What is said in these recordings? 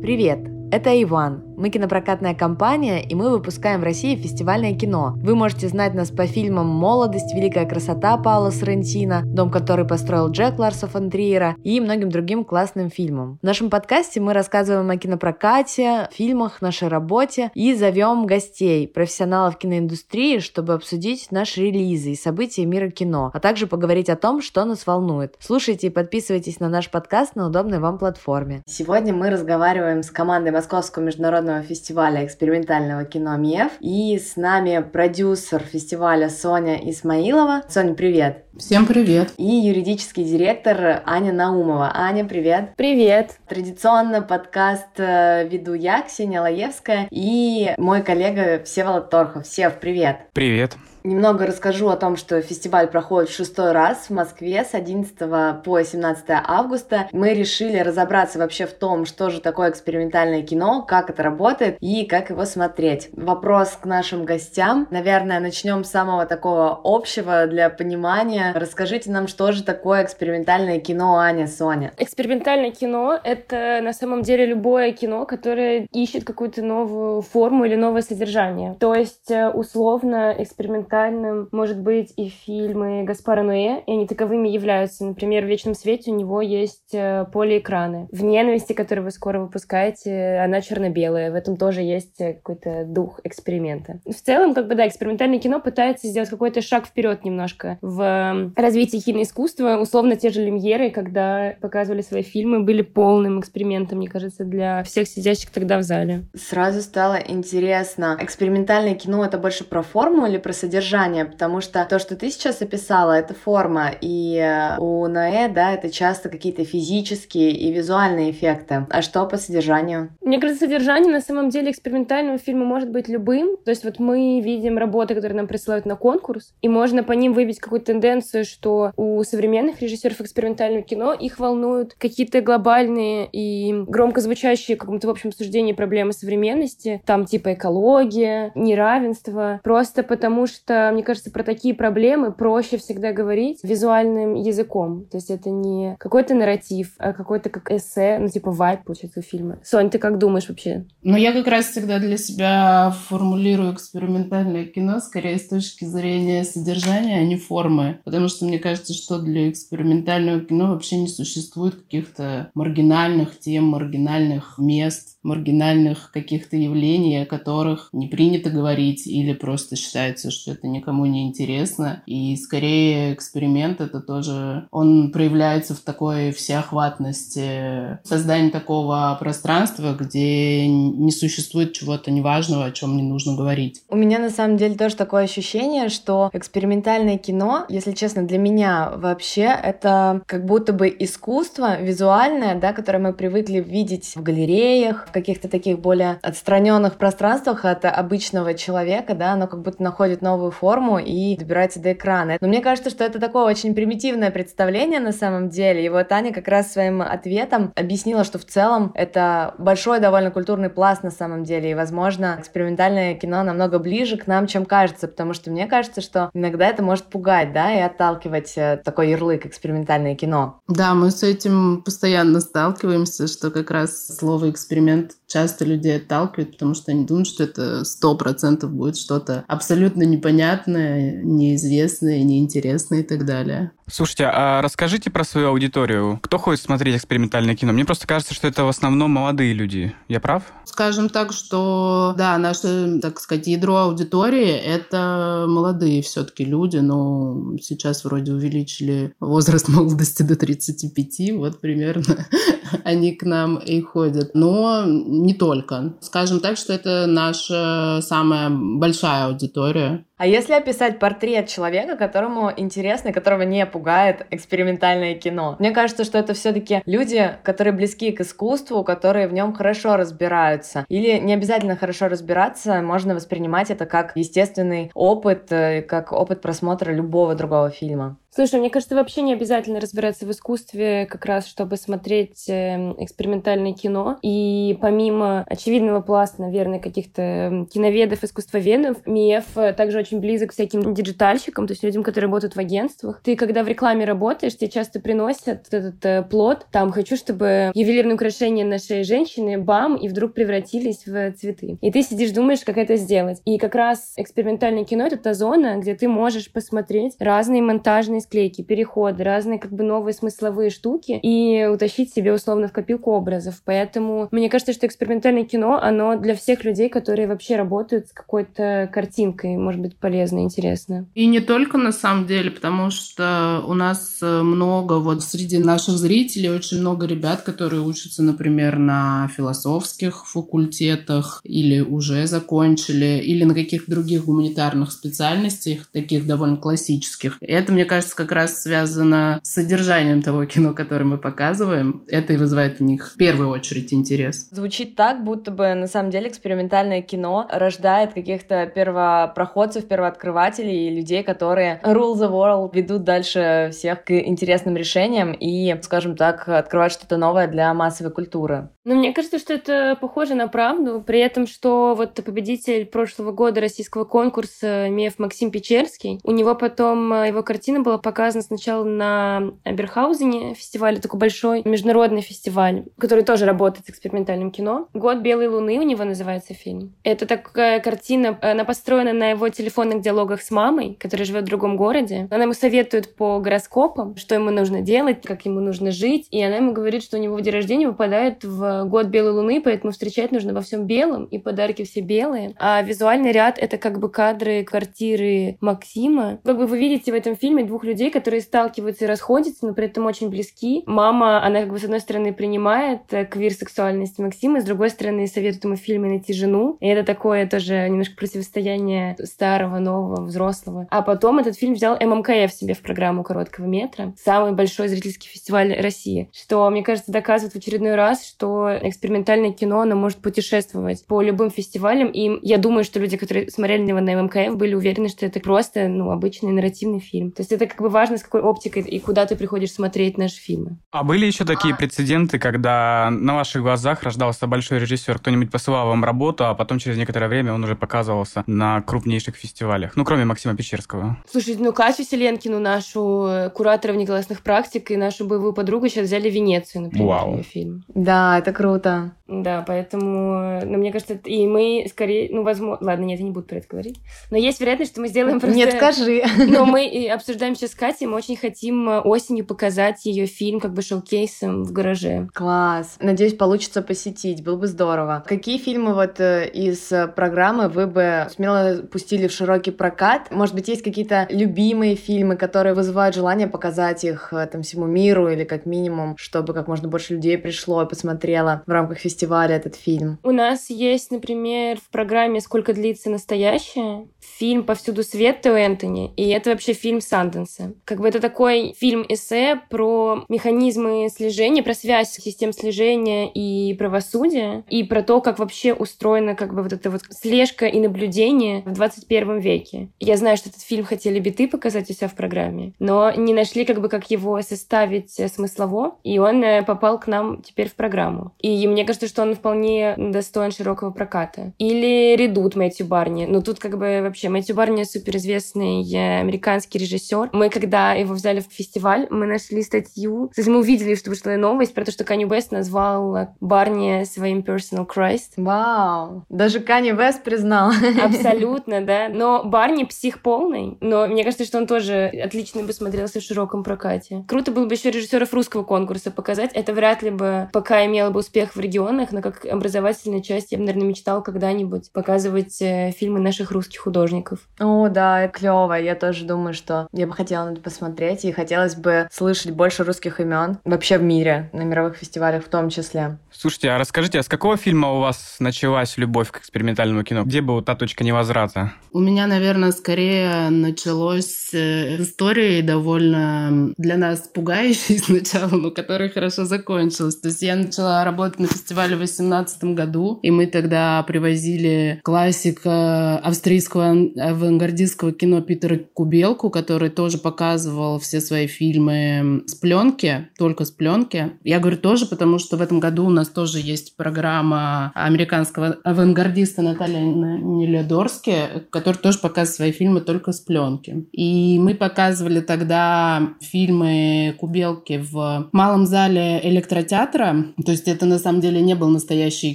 Привет! Это Иван. Мы кинопрокатная компания, и мы выпускаем в России фестивальное кино. Вы можете знать нас по фильмам «Молодость», «Великая красота» Паула Соррентино, «Дом, который построил Джек Ларса фон Триера» и многим другим классным фильмам. В нашем подкасте мы рассказываем о кинопрокате, фильмах, нашей работе и зовем гостей, профессионалов киноиндустрии, чтобы обсудить наши релизы и события мира кино, а также поговорить о том, что нас волнует. Слушайте и подписывайтесь на наш подкаст на удобной вам платформе. Сегодня мы разговариваем с командой Московского международного фестиваля экспериментального кино МИЭФ. И с нами продюсер фестиваля Соня Исмаилова. Соня, привет! Всем привет! И юридический директор Аня Наумова. Аня, привет! Привет! Традиционно подкаст э, веду я, Ксения Лаевская, и мой коллега Всеволод Торхов. Сев, привет! Привет! Немного расскажу о том, что фестиваль проходит в шестой раз в Москве с 11 по 17 августа. Мы решили разобраться вообще в том, что же такое экспериментальное кино, как это работает и как его смотреть. Вопрос к нашим гостям. Наверное, начнем с самого такого общего для понимания. Расскажите нам, что же такое экспериментальное кино, Аня, Соня. Экспериментальное кино — это на самом деле любое кино, которое ищет какую-то новую форму или новое содержание. То есть, э, условно, экспериментальное документальным, может быть, и фильмы Гаспара Ноэ, и они таковыми являются. Например, в «Вечном свете» у него есть э, полиэкраны. В «Ненависти», которую вы скоро выпускаете, она черно-белая. В этом тоже есть э, какой-то дух эксперимента. В целом, как бы, да, экспериментальное кино пытается сделать какой-то шаг вперед немножко в развитии киноискусства. Условно, те же Люмьеры, когда показывали свои фильмы, были полным экспериментом, мне кажется, для всех сидящих тогда в зале. Сразу стало интересно, экспериментальное кино — это больше про форму или про содержание? Содержание, потому что то, что ты сейчас описала, это форма, и э, у Ноэ, да, это часто какие-то физические и визуальные эффекты. А что по содержанию? Мне кажется, содержание на самом деле экспериментального фильма может быть любым. То есть вот мы видим работы, которые нам присылают на конкурс, и можно по ним выявить какую-то тенденцию, что у современных режиссеров экспериментального кино их волнуют какие-то глобальные и громко звучащие каком-то в общем суждении проблемы современности, там типа экология, неравенство, просто потому что что, мне кажется, про такие проблемы проще всегда говорить визуальным языком. То есть это не какой-то нарратив, а какой-то как эссе, ну, типа вайп, получается, фильма. Сонь, ты как думаешь вообще? Ну, я как раз всегда для себя формулирую экспериментальное кино скорее с точки зрения содержания, а не формы. Потому что мне кажется, что для экспериментального кино вообще не существует каких-то маргинальных тем, маргинальных мест, маргинальных каких-то явлений, о которых не принято говорить или просто считается, что это никому не интересно. И скорее эксперимент это тоже, он проявляется в такой всеохватности, создании такого пространства, где не существует чего-то неважного, о чем не нужно говорить. У меня на самом деле тоже такое ощущение, что экспериментальное кино, если честно, для меня вообще это как будто бы искусство визуальное, да, которое мы привыкли видеть в галереях, в каких-то таких более отстраненных пространствах от обычного человека, да, оно как будто находит новую новую форму и добирается до экрана. Но мне кажется, что это такое очень примитивное представление на самом деле. И вот Аня как раз своим ответом объяснила, что в целом это большой довольно культурный пласт на самом деле. И, возможно, экспериментальное кино намного ближе к нам, чем кажется, потому что мне кажется, что иногда это может пугать, да, и отталкивать э, такой ярлык экспериментальное кино. Да, мы с этим постоянно сталкиваемся, что как раз слово эксперимент часто людей отталкивает, потому что они думают, что это сто процентов будет что-то абсолютно непонятное непонятное, неизвестное, неинтересное и так далее. Слушайте, а расскажите про свою аудиторию. Кто ходит смотреть экспериментальное кино? Мне просто кажется, что это в основном молодые люди. Я прав? Скажем так, что да, наше, так сказать, ядро аудитории — это молодые все-таки люди, но сейчас вроде увеличили возраст молодости до 35, вот примерно они к нам и ходят. Но не только. Скажем так, что это наша самая большая аудитория. А если описать портрет человека, которому интересно, которого не пугает экспериментальное кино? Мне кажется, что это все-таки люди, которые близки к искусству, которые в нем хорошо разбираются. Или не обязательно хорошо разбираться, можно воспринимать это как естественный опыт, э, как опыт просмотра любого другого фильма. Слушай, мне кажется, вообще не обязательно разбираться в искусстве как раз, чтобы смотреть эм, экспериментальное кино. И помимо очевидного пласта, наверное, каких-то киноведов, искусствоведов, MIEFF также очень близок к всяким диджитальщикам, то есть людям, которые работают в агентствах. Ты, когда в рекламе работаешь, тебе часто приносят этот э, плод, там, хочу, чтобы ювелирные украшения на шее женщины, бам, и вдруг превратились в цветы. И ты сидишь, думаешь, как это сделать. И как раз экспериментальное кино — это та зона, где ты можешь посмотреть разные монтажные склейки, переходы, разные как бы новые смысловые штуки и утащить себе условно в копилку образов. Поэтому мне кажется, что экспериментальное кино, оно для всех людей, которые вообще работают с какой-то картинкой, может быть полезно, интересно. И не только на самом деле, потому что у нас э, много, вот среди наших зрителей очень много ребят, которые учатся, например, на философских факультетах или уже закончили, или на каких-то других гуманитарных специальностях, таких довольно классических. Это, мне кажется, как раз связано с содержанием того кино, которое мы показываем. Это и вызывает у них в первую очередь интерес. Звучит так, будто бы на самом деле экспериментальное кино рождает каких-то первопроходцев, первооткрывателей и людей, которые rule the world, ведут дальше всех к интересным решениям и, скажем так, открывают что-то новое для массовой культуры. Ну, мне кажется, что это похоже на правду, при этом, что вот победитель прошлого года российского конкурса МЕФ Максим Печерский, у него потом э, его картина была показана сначала на Берхаузене фестивале, такой большой международный фестиваль, который тоже работает с экспериментальным кино. «Год белой луны» у него называется фильм. Это такая картина, она построена на его телефонных диалогах с мамой, которая живет в другом городе. Она ему советует по гороскопам, что ему нужно делать, как ему нужно жить, и она ему говорит, что у него в день рождения выпадает в год белой луны, поэтому встречать нужно во всем белом, и подарки все белые. А визуальный ряд — это как бы кадры квартиры Максима. Как бы вы видите в этом фильме двух людей, которые сталкиваются и расходятся, но при этом очень близки. Мама, она как бы с одной стороны принимает э, квир-сексуальность Максима, с другой стороны советует ему в фильме найти жену. И это такое тоже немножко противостояние старого, нового, взрослого. А потом этот фильм взял ММКФ себе в программу короткого метра. Самый большой зрительский фестиваль России. Что, мне кажется, доказывает в очередной раз, что экспериментальное кино, оно может путешествовать по любым фестивалям. И я думаю, что люди, которые смотрели на него на МКФ, были уверены, что это просто ну, обычный нарративный фильм. То есть это как бы важно, с какой оптикой и куда ты приходишь смотреть наши фильмы. А были еще такие прецеденты, когда на ваших глазах рождался большой режиссер, кто-нибудь посылал вам работу, а потом через некоторое время он уже показывался на крупнейших фестивалях? Ну, кроме Максима Печерского. Слушай, ну Катю Селенкину, нашу э, куратора внеклассных практик и нашу боевую подругу сейчас взяли в Венецию, например, Вау. фильм. Да, это круто. Да, поэтому, ну, мне кажется, и мы скорее, ну, возможно, ладно, нет, я не буду про это говорить, но есть вероятность, что мы сделаем просто... Нет, скажи. Но мы обсуждаем сейчас с Катей, мы очень хотим э, осенью показать ее фильм как бы шоу-кейсом в гараже. Класс. Надеюсь, получится посетить. Было бы здорово. Какие фильмы вот э, из э, программы вы бы смело пустили в широкий прокат? Может быть, есть какие-то любимые фильмы, которые вызывают желание показать их там всему миру или как минимум, чтобы как можно больше людей пришло и посмотрело в рамках фестиваля этот фильм? У нас есть, например, в программе «Сколько длится настоящее» фильм «Повсюду свет» Тео Энтони, и это вообще фильм Санденса. Как бы это такой фильм-эссе про механизмы слежения, про связь систем слежения и правосудия, и про то, как вообще устроена как бы вот эта вот слежка и наблюдение в 21 веке. Я знаю, что этот фильм хотели биты показать у себя в программе, но не нашли как бы как его составить смыслово, и он э, попал к нам теперь в программу. И мне кажется, что он вполне достоин широкого проката. Или «Редут» Мэтью Барни. Ну тут как бы вообще Мэтью Барни суперизвестный э, американский режиссер. Мы, когда его взяли в фестиваль, мы нашли статью. Кстати, мы увидели, что вышла новость про то, что Канни Уэст назвал Барни своим personal Christ. Вау! Даже Канни Вест признал. Абсолютно, да. Но Барни псих полный. Но мне кажется, что он тоже отлично бы смотрелся в широком прокате. Круто было бы еще режиссеров русского конкурса показать. Это вряд ли бы пока имело бы успех в регионах, но как образовательная часть я бы, наверное, мечтала когда-нибудь показывать э, фильмы наших русских художников. О, да, клево. Я тоже думаю, что я бы хотела на это посмотреть, и хотелось бы слышать больше русских имен вообще в мире, на мировых фестивалях в том числе. Слушайте, а расскажите, а с какого фильма у вас началась любовь к экспериментальному кино? Где была та точка невозврата? У меня, наверное, скорее началось э, с истории довольно для нас пугающей сначала, но которая хорошо закончилась. То есть я начала работать на фестивале фестивале в 2018 году, и мы тогда привозили классика австрийского авангардистского кино Питера Кубелку, который тоже показывал все свои фильмы с пленки, только с пленки. Я говорю тоже, потому что в этом году у нас тоже есть программа американского авангардиста Натальи Нелядорски, который тоже показывает свои фильмы только с пленки. И мы показывали тогда фильмы Кубелки в малом зале электротеатра. То есть это на самом деле не был настоящий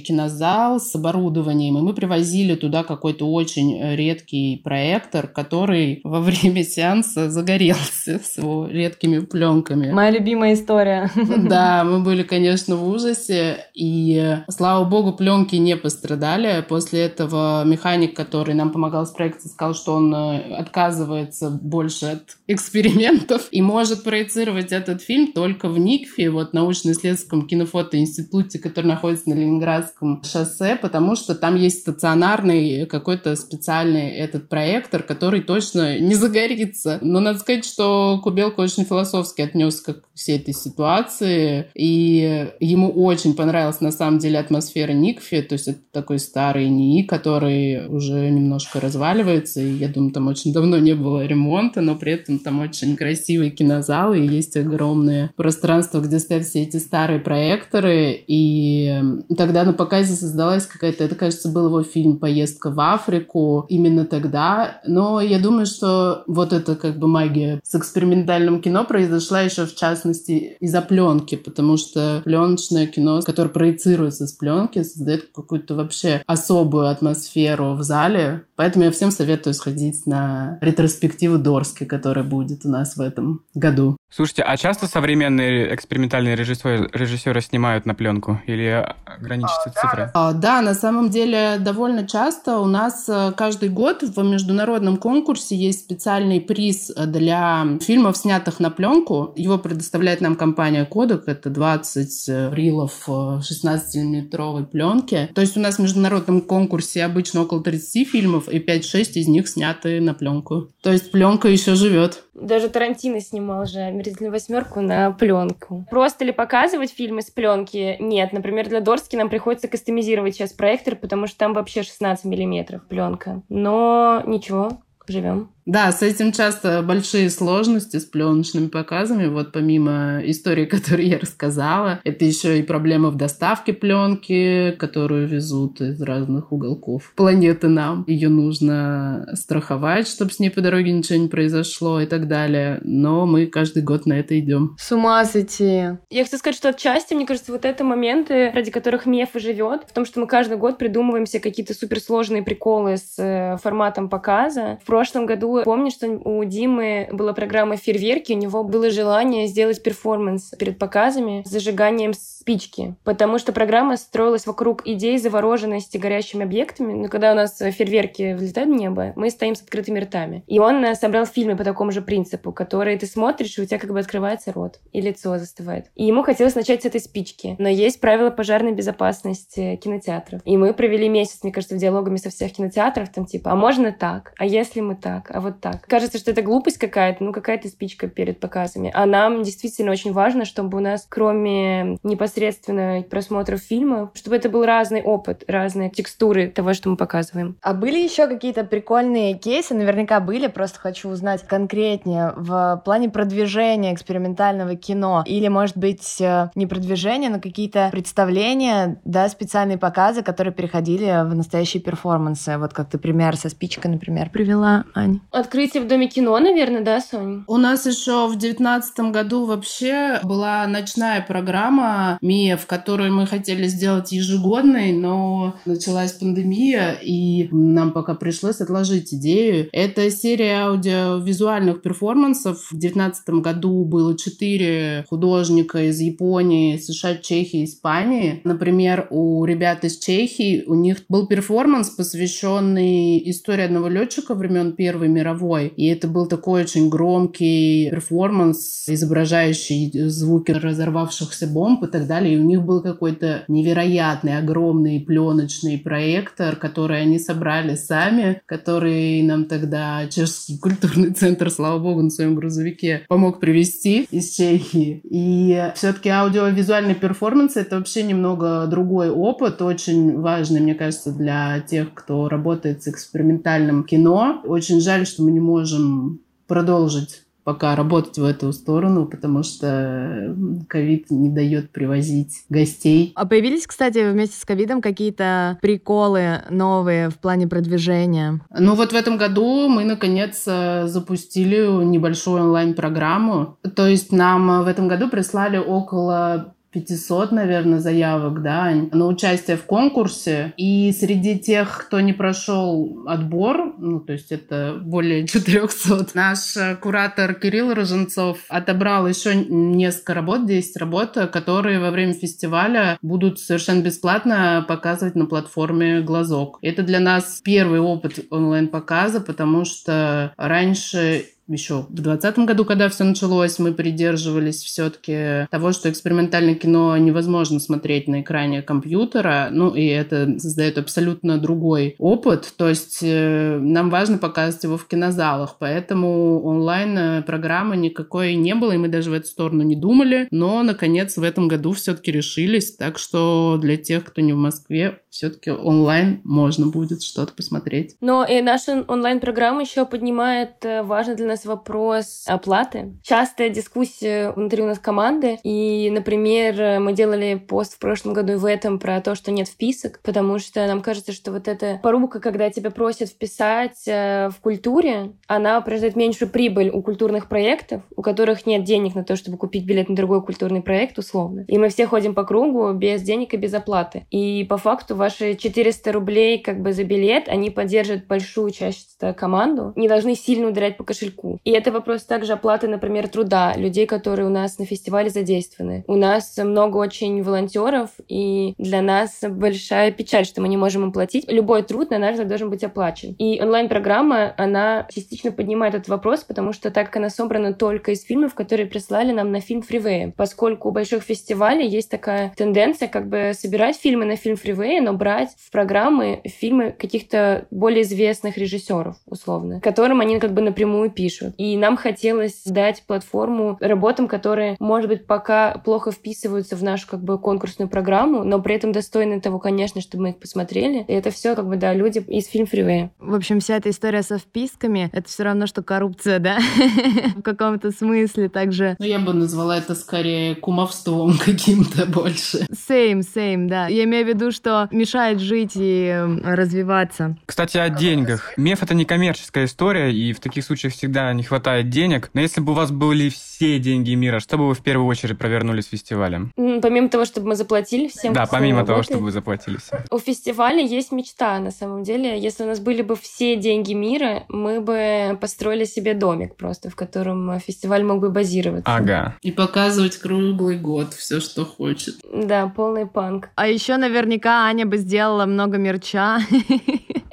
кинозал с оборудованием. И мы привозили туда какой-то очень редкий проектор, который во время сеанса загорелся с его редкими пленками. Моя любимая история. Да, мы были, конечно, в ужасе. И, слава богу, пленки не пострадали. После этого механик, который нам помогал с проектом, сказал, что он э, отказывается больше от экспериментов и может проецировать этот фильм только в НИКФе, вот научно-исследовательском кинофотоинституте, который находится на Ленинградском шоссе, потому что там есть стационарный какой-то специальный этот проектор, который точно не загорится. Но надо сказать, что Кубелко очень философски отнесся к всей этой ситуации, и ему очень понравилась на самом деле атмосфера Никфи, то есть это такой старый НИИ, который уже немножко разваливается, и я думаю, там очень давно не было ремонта, но при этом там очень красивый кинозал, и есть огромное пространство, где стоят все эти старые проекторы, и тогда на показе создалась какая-то, это, кажется, был его фильм «Поездка в Африку», именно тогда, но я думаю, что вот эта как бы магия с экспериментальным кино произошла еще в частности из-за пленки, потому что пленочное кино, которое проецируется с пленки, создает какую-то вообще особую атмосферу в зале. Поэтому я всем советую сходить на ретроспективу Дорски, которая будет у нас в этом году. Слушайте, а часто современные экспериментальные режиссеры, режиссеры снимают на пленку или ограничатся а, цифрой? Да, да, на самом деле довольно часто у нас э, каждый год в международном конкурсе есть специальный приз для фильмов, снятых на пленку. Его предоставляет нам компания Кодек. Это 20 э, рилов 16-миллиметровой э, пленки. То есть у нас в международном конкурсе обычно около 30 фильмов, и 5-6 из них сняты на пленку. То есть пленка еще живет. Даже Тарантино снимал же «Омерзительную восьмерку» на пленку. Просто ли показывать фильмы с пленки? Нет. Например, для Дорски нам приходится кастомизировать сейчас проектор, потому что там вообще 16 миллиметров пленка. Но ничего, живем. Да, с этим часто большие сложности с пленочными показами. Вот помимо истории, которую я рассказала, это еще и проблема в доставке пленки, которую везут из разных уголков планеты нам. Ее нужно страховать, чтобы с ней по дороге ничего не произошло и так далее. Но мы каждый год на это идем. С ума сойти. Я хочу сказать, что отчасти, мне кажется, вот это моменты, ради которых МЕФ и живет, в том, что мы каждый год придумываем себе какие-то суперсложные приколы с э, форматом показа. В прошлом году помню, что у Димы была программа «Фейерверки», у него было желание сделать перформанс перед показами с зажиганием спички, потому что программа строилась вокруг идей завороженности горящими объектами. Но когда у нас фейерверки взлетают в небо, мы стоим с открытыми ртами. И он э, собрал фильмы по такому же принципу, которые ты смотришь, и у тебя как бы открывается рот, и лицо застывает. И ему хотелось начать с этой спички. Но есть правила пожарной безопасности кинотеатров. И мы провели месяц, мне кажется, в диалогами со всех кинотеатров, там типа, а можно так? А если мы так? А вот так. Кажется, что это глупость какая-то, ну какая-то спичка перед показами. А нам действительно очень важно, чтобы у нас, кроме непосредственно просмотров фильма, чтобы это был разный опыт, разные текстуры того, что мы показываем. А были еще какие-то прикольные кейсы? Наверняка были, просто хочу узнать конкретнее в плане продвижения экспериментального кино. Или, может быть, э, не продвижения, но какие-то представления, да, специальные показы, которые переходили в настоящие перформансы. Вот как ты пример со спичкой, например, привела, Ань. Открытие в Доме кино, наверное, да, Соня? У нас еще в девятнадцатом году вообще была ночная программа MIEFF, в которую мы хотели сделать ежегодной, но началась пандемия, и нам пока пришлось отложить идею. Это серия аудиовизуальных перформансов. В девятнадцатом году было четыре художника из Японии, США, Чехии, Испании. Например, у ребят из Чехии у них был перформанс, посвященный истории одного летчика времен Первой мировой мировой. И это был такой очень громкий перформанс, изображающий звуки разорвавшихся бомб и так далее. И у них был какой-то невероятный, огромный пленочный проектор, который они собрали сами, который нам тогда Чешский культурный центр, слава богу, на своем грузовике помог привезти из Чехии. И все-таки аудиовизуальный перформанс — это вообще немного другой опыт, очень важный, мне кажется, для тех, кто работает с экспериментальным кино. Очень жаль, что мы не можем продолжить пока работать в эту сторону, потому что ковид не дает привозить гостей. А появились, кстати, вместе с ковидом какие-то приколы новые в плане продвижения? Ну вот в этом году мы, наконец, э, запустили небольшую онлайн-программу. То есть нам в этом году прислали около 500, наверное, заявок, да, на участие в конкурсе. И среди тех, кто не прошел отбор, ну, то есть это более 400, наш э, куратор Кирилл Роженцов отобрал еще несколько работ, 10 работ, которые во время фестиваля будут совершенно бесплатно показывать на платформе «Глазок». Это для нас первый опыт онлайн-показа, потому что раньше еще в 2020 году, когда все началось, мы придерживались все-таки того, что экспериментальное кино невозможно смотреть на экране компьютера, ну и это создает абсолютно другой опыт, то есть э, нам важно показывать его в кинозалах, поэтому онлайн-программы никакой не было, и мы даже в эту сторону не думали, но, наконец, в этом году все-таки решились, так что для тех, кто не в Москве, все-таки онлайн можно будет что-то посмотреть. Но и наша онлайн-программа еще поднимает э, важный для нас вопрос оплаты. Частая дискуссия внутри у нас команды, и, например, мы делали пост в прошлом году и в этом про то, что нет вписок, потому что нам кажется, что вот эта порука, когда тебя просят вписать э, в культуре, она производит меньшую прибыль у культурных проектов, у которых нет денег на то, чтобы купить билет на другой культурный проект, условно. И мы все ходим по кругу без денег и без оплаты. И по факту ваши 400 рублей как бы за билет, они поддерживают большую часть команду, не должны сильно ударять по кошельку. И это вопрос также оплаты, например, труда людей, которые у нас на фестивале задействованы. У нас много очень волонтеров, и для нас большая печаль, что мы не можем им платить. Любой труд, на наш взгляд, должен быть оплачен. И онлайн-программа, она частично поднимает этот вопрос, потому что так как она собрана только из фильмов, которые прислали нам на фильм Фривея. Поскольку у больших фестивалей есть такая тенденция как бы собирать фильмы на фильм Фривея, но брать в программы фильмы каких-то более известных режиссеров, условно, которым они как бы напрямую пишут. И нам хотелось дать платформу работам, которые, может быть, пока плохо вписываются в нашу как бы конкурсную программу, но при этом достойны того, конечно, чтобы мы их посмотрели. И это все как бы, да, люди из фильм Фривея. В общем, вся эта история со вписками, это все равно, что коррупция, да? В каком-то смысле также. Ну, я бы назвала это скорее кумовством каким-то больше. Same, same, да. Я имею в виду, что мешает жить и развиваться. Кстати, о деньгах. Меф — это не коммерческая история, и в таких случаях всегда не хватает денег. Но если бы у вас были все деньги мира, что бы вы в первую очередь провернули с фестивалем? Помимо того, чтобы мы заплатили всем. Да, помимо того, чтобы вы заплатили всем. У фестиваля есть мечта, на самом деле. Если у нас были бы все деньги мира, мы бы построили себе домик просто, в котором фестиваль мог бы базироваться. Ага. И показывать круглый год все, что хочет. Да, полный панк. А еще наверняка Аня бы сделала много мерча.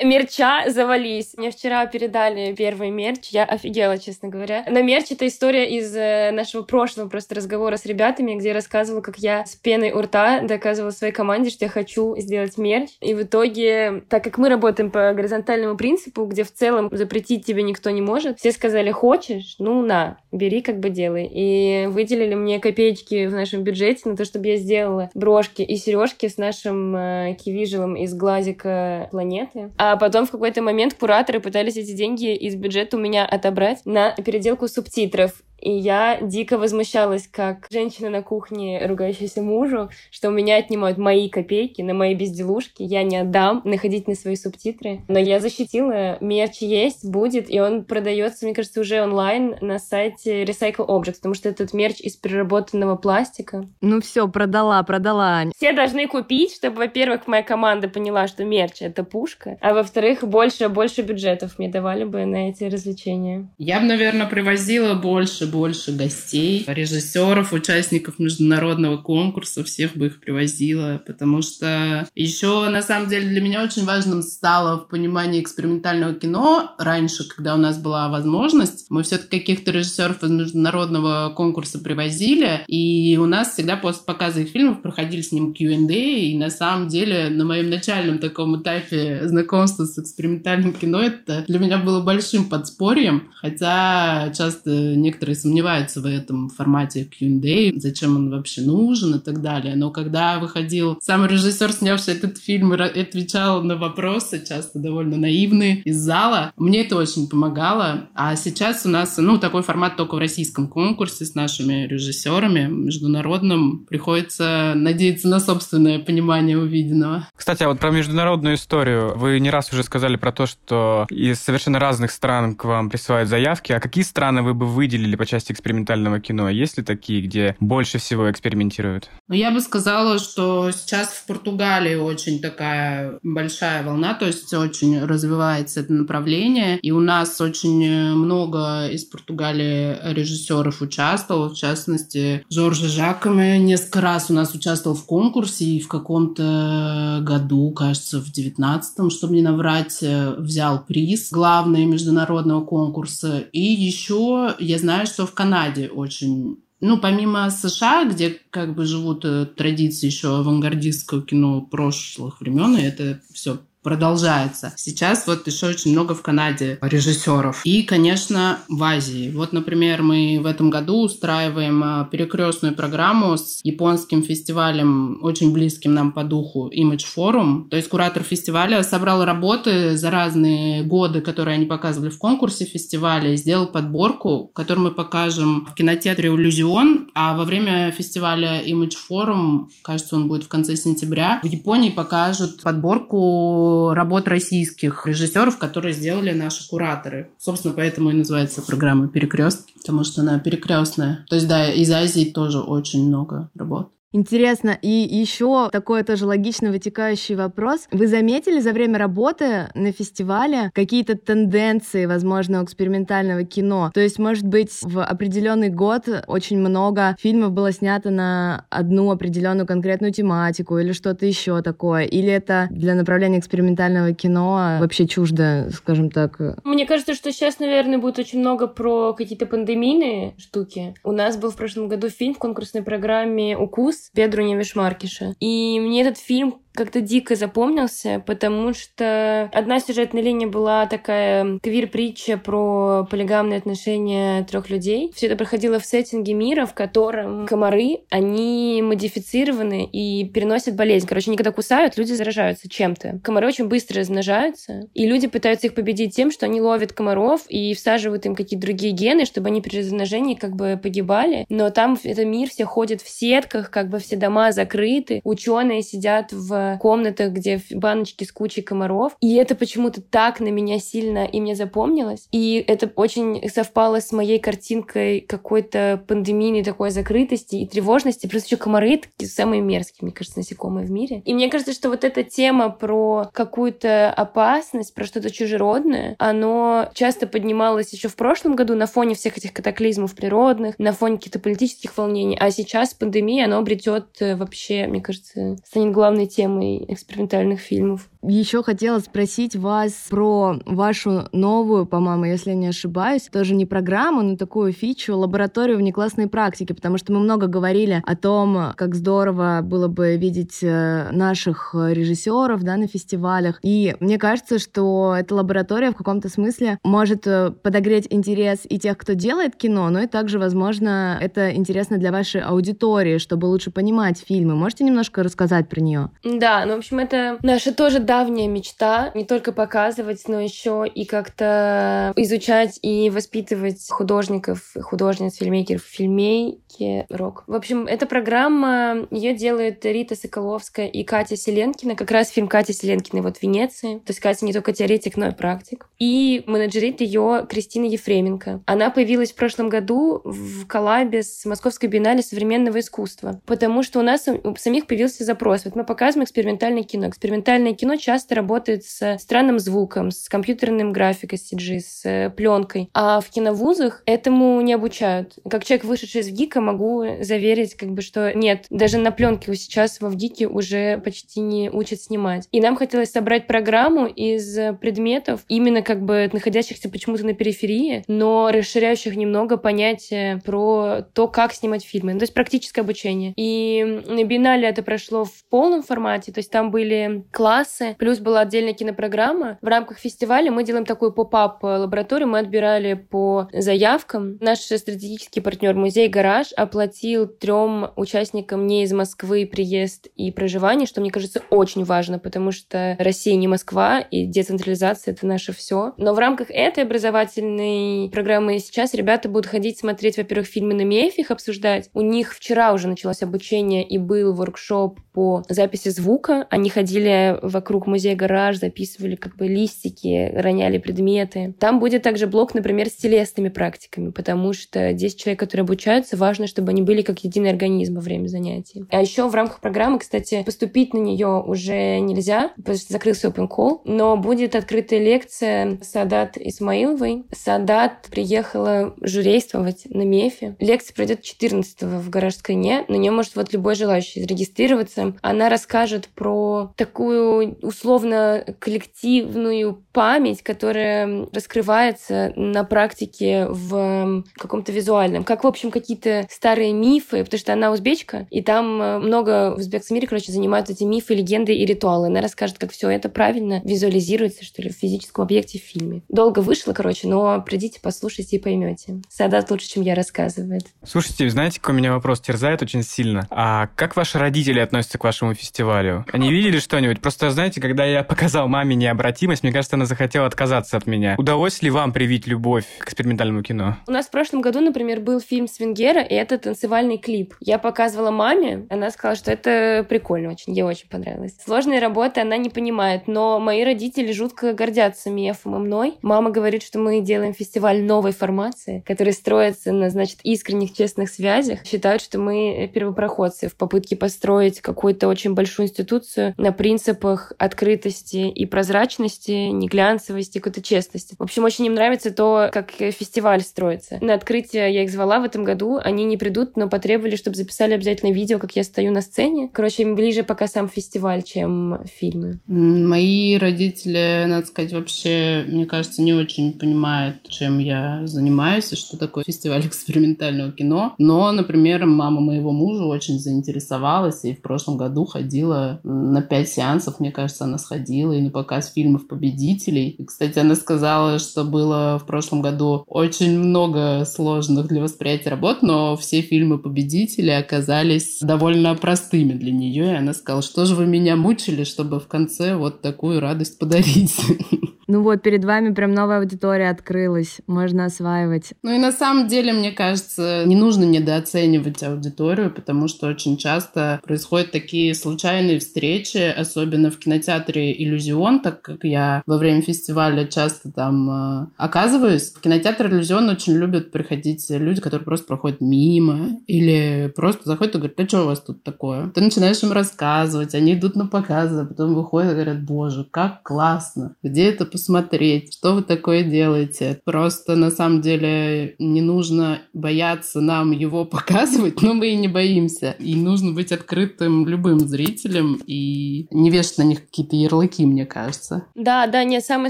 Мерча завались. Мне вчера передали первый мерч. Я офигела, честно говоря. На мерч это история из э, нашего прошлого просто разговора с ребятами, где я рассказывала, как я с пеной у рта доказывала своей команде, что я хочу сделать мерч. И в итоге, так как мы работаем по горизонтальному принципу, где в целом запретить тебе никто не может, все сказали, хочешь? Ну, на, бери, как бы делай. И выделили мне копеечки в нашем бюджете на то, чтобы я сделала брошки и сережки с нашим э, кивижелом из глазика планеты. А потом в какой-то момент кураторы пытались эти деньги из бюджета у меня отобрать на переделку субтитров. И я дико возмущалась, как женщина на кухне, ругающаяся мужу, что у меня отнимают мои копейки на мои безделушки. Я не отдам находить на свои субтитры. Но я защитила. Мерч есть, будет, и он продается, мне кажется, уже онлайн на сайте Recycle Objects, потому что этот мерч из переработанного пластика. Ну все, продала, продала. Все должны купить, чтобы, во-первых, моя команда поняла, что мерч — это пушка, а во-вторых, больше больше бюджетов мне давали бы на эти развлечения. Я бы, наверное, привозила больше больше гостей, режиссеров, участников международного конкурса, всех бы их привозила, потому что еще, на самом деле, для меня очень важным стало в понимании экспериментального кино раньше, когда у нас была возможность, мы все-таки каких-то режиссеров из международного конкурса привозили, и у нас всегда после показа их фильмов проходили с ним Q&A, и на самом деле на моем начальном таком этапе знакомства с экспериментальным кино это для меня было большим подспорьем, хотя часто некоторые сомневаются в этом формате Q&A, зачем он вообще нужен и так далее. Но когда выходил сам режиссер, снявший этот фильм, отвечал на вопросы, часто довольно наивные, из зала, мне это очень помогало. А сейчас у нас, ну, такой формат только в российском конкурсе с нашими режиссерами международным. Приходится надеяться на собственное понимание увиденного. Кстати, а вот про международную историю. Вы не раз уже сказали про то, что из совершенно разных стран к вам присылают заявки. А какие страны вы бы выделили по части экспериментального кино? Есть ли такие, где больше всего экспериментируют? Ну, я бы сказала, что сейчас в Португалии очень такая большая волна, то есть очень развивается это направление. И у нас очень много из Португалии режиссеров участвовало, в частности, Жоржа Жакоме несколько раз у нас участвовал в конкурсе, и в каком-то году, кажется, в девятнадцатом, чтобы не наврать, э, взял приз главный международного конкурса. И еще я знаю, что в Канаде очень ну, помимо США, где как бы живут э, традиции еще авангардистского кино прошлых времен, и это все продолжается. Сейчас вот еще очень много в Канаде режиссеров. И, конечно, в Азии. Вот, например, мы в этом году устраиваем а, перекрестную программу с японским фестивалем, очень близким нам по духу, Image Forum. То есть куратор фестиваля собрал работы за разные годы, которые они показывали в конкурсе фестиваля, и сделал подборку, которую мы покажем в кинотеатре «Иллюзион», а во время фестиваля Image Forum, кажется, он будет в конце сентября, в Японии покажут подборку работ российских режиссеров, которые сделали наши кураторы. Собственно, поэтому и называется программа «Перекрестки», потому что она перекрестная. То есть, да, из Азии тоже очень много работ. Интересно, и еще такой тоже логично вытекающий вопрос. Вы заметили за время работы на фестивале какие-то тенденции, возможно, экспериментального кино? То есть, может быть, в определенный год очень много фильмов было снято на одну определенную конкретную тематику или что-то еще такое? Или это для направления экспериментального кино вообще чуждо, скажем так? Мне кажется, что сейчас, наверное, будет очень много про какие-то пандемийные штуки. У нас был в прошлом году фильм в конкурсной программе «Укус», Педру Невишмаркиша. И мне этот фильм как-то дико запомнился, потому что одна сюжетная линия была такая квир-притча про полигамные отношения трех людей. Все это проходило в сеттинге мира, в котором комары, они модифицированы и переносят болезнь. Короче, они когда кусают, люди заражаются чем-то. Комары очень быстро размножаются, и люди пытаются их победить тем, что они ловят комаров и всаживают им какие-то другие гены, чтобы они при размножении как бы погибали. Но там это мир, все ходят в сетках, как бы все дома закрыты, ученые сидят в комнатах, где баночки с кучей комаров. И это почему-то так на меня сильно и мне запомнилось. И это очень совпало с моей картинкой какой-то пандемийной такой закрытости и тревожности. Плюс еще комары такие самые мерзкие, мне кажется, насекомые в мире. И мне кажется, что вот эта тема про какую-то опасность, про что-то чужеродное, оно часто поднималось еще в прошлом году на фоне всех этих катаклизмов природных, на фоне каких-то политических волнений. А сейчас пандемия, оно обретет э, вообще, мне кажется, станет главной темой темой экспериментальных фильмов. Еще хотела спросить вас про вашу новую, по-моему, если я не ошибаюсь, тоже не программу, но такую фичу, лабораторию внеклассной практики, потому что мы много говорили о том, как здорово было бы видеть э, наших режиссеров да, на фестивалях. И мне кажется, что эта лаборатория в каком-то смысле может э, подогреть интерес и тех, кто делает кино, но и также, возможно, это интересно для вашей аудитории, чтобы лучше понимать фильмы. Можете немножко рассказать про нее? Да, ну, в общем, это наша тоже давняя мечта не только показывать, но еще и как-то изучать и воспитывать художников, художниц, фильмейкеров, фильмейки рок. В общем, эта программа, ее делают Рита Соколовская и Катя Селенкина. Как раз фильм Кати Селенкиной вот в Венеции. То есть Катя не только теоретик, но и практик. И менеджерит ее Кристина Ефременко. Она появилась в прошлом году в коллабе с Московской биеннале современного искусства. Потому что у нас у самих появился запрос. Вот мы показываем экспериментальное кино. Экспериментальное кино часто работает с странным звуком, с компьютерным графикой, CG, с пленкой. А в киновузах этому не обучают. Как человек, вышедший из ГИКа, могу заверить, как бы, что нет, даже на пленке сейчас во ВГИКе уже почти не учат снимать. И нам хотелось собрать программу из предметов, именно как бы находящихся почему-то на периферии, но расширяющих немного понятие про то, как снимать фильмы. Ну, то есть практическое обучение. И на биеннале это прошло в полном формате, то есть там были классы, плюс была отдельная кинопрограмма. В рамках фестиваля мы делаем такую поп-ап лабораторию, мы отбирали по заявкам. Наш стратегический партнер музей «Гараж» оплатил трем участникам не из Москвы приезд и проживание, что мне кажется очень важно, потому что Россия не Москва, и децентрализация — это наше все. Но в рамках этой образовательной программы сейчас ребята будут ходить смотреть, во-первых, фильмы на МЕФ, их обсуждать. У них вчера уже началось обучение и был воркшоп по записи звука. Они ходили вокруг музея-гараж, записывали как бы листики, роняли предметы. Там будет также блок, например, с телесными практиками, потому что 10 человек, которые обучаются, важно, чтобы они были как единый организм во время занятий. А еще в рамках программы, кстати, поступить на нее уже нельзя, потому что закрылся open call, но будет открытая лекция Садат Исмаиловой. Садат приехала журействовать на МЕФе. Лекция пройдет 14 в гаражской не. На нее может вот любой желающий зарегистрироваться. Она расскажет про такую условно коллективную память, которая раскрывается на практике в каком-то визуальном. Как, в общем, какие-то старые мифы, потому что она узбечка, и там э, много в узбекском мире, короче, занимаются эти мифы, легенды и ритуалы. Она расскажет, как все это правильно визуализируется, что ли, в физическом объекте в фильме. Долго вышло, короче, но придите, послушайте и поймете. Садат лучше, чем я рассказывает. Слушайте, знаете, какой меня вопрос терзает очень сильно? А как ваши родители относятся к вашему фестивалю? Они видели что-нибудь? Просто, знаете, когда я показал маме необратимость, мне кажется, она захотела отказаться от меня. Удалось ли вам привить любовь к экспериментальному кино? У нас в прошлом году, например, был фильм Свингера, и это танцевальный клип. Я показывала маме, она сказала, что это прикольно очень, ей очень понравилось. Сложные работы она не понимает, но мои родители жутко гордятся Мефом и мной. Мама говорит, что мы делаем фестиваль новой формации, который строится на, значит, искренних, честных связях. Считают, что мы первопроходцы в попытке построить какую-то очень большую институцию на принципах открытости и прозрачности, не глянцевости, какой-то честности. В общем, очень им нравится то, как фестиваль строится. На открытие я их звала в этом году, они не придут, но потребовали, чтобы записали обязательно видео, как я стою на сцене. Короче, им ближе пока сам фестиваль, чем фильмы. Мои родители, надо сказать, вообще, мне кажется, не очень понимают, чем я занимаюсь и что такое фестиваль экспериментального кино. Но, например, мама моего мужа очень заинтересовалась и в прошлом году ходила на пять сеансов, мне кажется, она сходила и на показ фильмов победителей. И, кстати, она сказала, что было в прошлом году очень много сложных для восприятия работ, но все фильмы победители оказались довольно простыми для нее. И она сказала, что же вы меня мучили, чтобы в конце вот такую радость подарить. Ну вот, перед вами прям новая аудитория открылась, можно осваивать. Ну и на самом деле, мне кажется, не нужно недооценивать аудиторию, потому что очень часто происходят такие случайные встречи, особенно в кинотеатре «Иллюзион», так как я во время фестиваля часто там э, оказываюсь. Кинотеатр «Иллюзион» очень любят приходить люди, которые просто проходят мимо или просто заходят и говорят, да что у вас тут такое? Ты начинаешь им рассказывать, они идут на показы, а потом выходят и говорят, боже, как классно, где это посмотреть, что вы такое делаете. Просто на самом деле не нужно бояться нам его показывать, но мы и не боимся. И нужно быть открытым любым зрителям и не вешать на них какие-то ярлыки, мне кажется. Да, да, нет, самое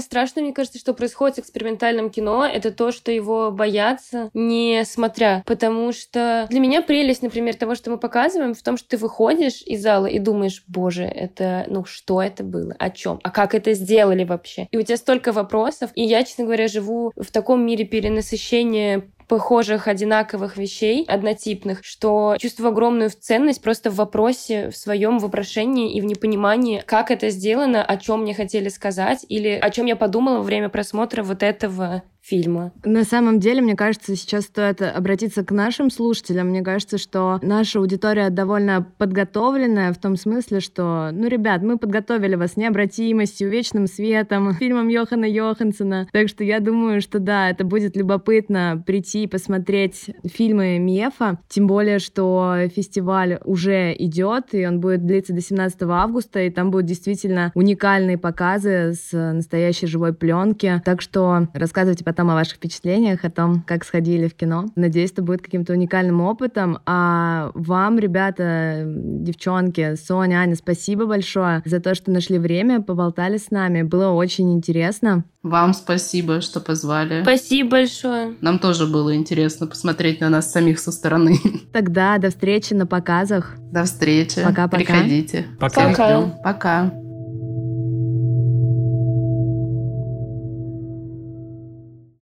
страшное, мне кажется, что происходит с экспериментальным кино, это то, что его боятся, не смотря. Потому что для меня прелесть, например, того, что мы показываем, в том, что ты выходишь из зала и думаешь, боже, это, ну, что это было, о чем, а как это сделали вообще? И у тебя столько вопросов. И я, честно говоря, живу в таком мире перенасыщения похожих, одинаковых вещей, однотипных, что чувствую огромную ценность просто в вопросе, в своем вопрошении и в непонимании, как это сделано, о чем мне хотели сказать, или о чем я подумала во время просмотра вот этого фильма. На самом деле, мне кажется, сейчас стоит обратиться к нашим слушателям. Мне кажется, что наша аудитория довольно подготовленная в том смысле, что, ну, ребят, мы подготовили вас необратимостью, вечным светом, фильмом Йохана Йохансона. Так что я думаю, что да, это будет любопытно прийти и посмотреть фильмы Мефа. Тем более, что фестиваль уже идет, и он будет длиться до 17 августа, и там будут действительно уникальные показы с настоящей живой пленки. Так что рассказывайте потом о ваших впечатлениях, о том, как сходили в кино. Надеюсь, это будет каким-то уникальным опытом. А вам, ребята, девчонки, Соня, Аня, спасибо большое за то, что нашли время, поболтали с нами. Было очень интересно. Вам спасибо, что позвали. Спасибо большое. Нам тоже было интересно посмотреть на нас самих со стороны. Тогда до встречи на показах. До встречи. Пока-пока. Приходите. Пока. Пока. Ждем. Пока.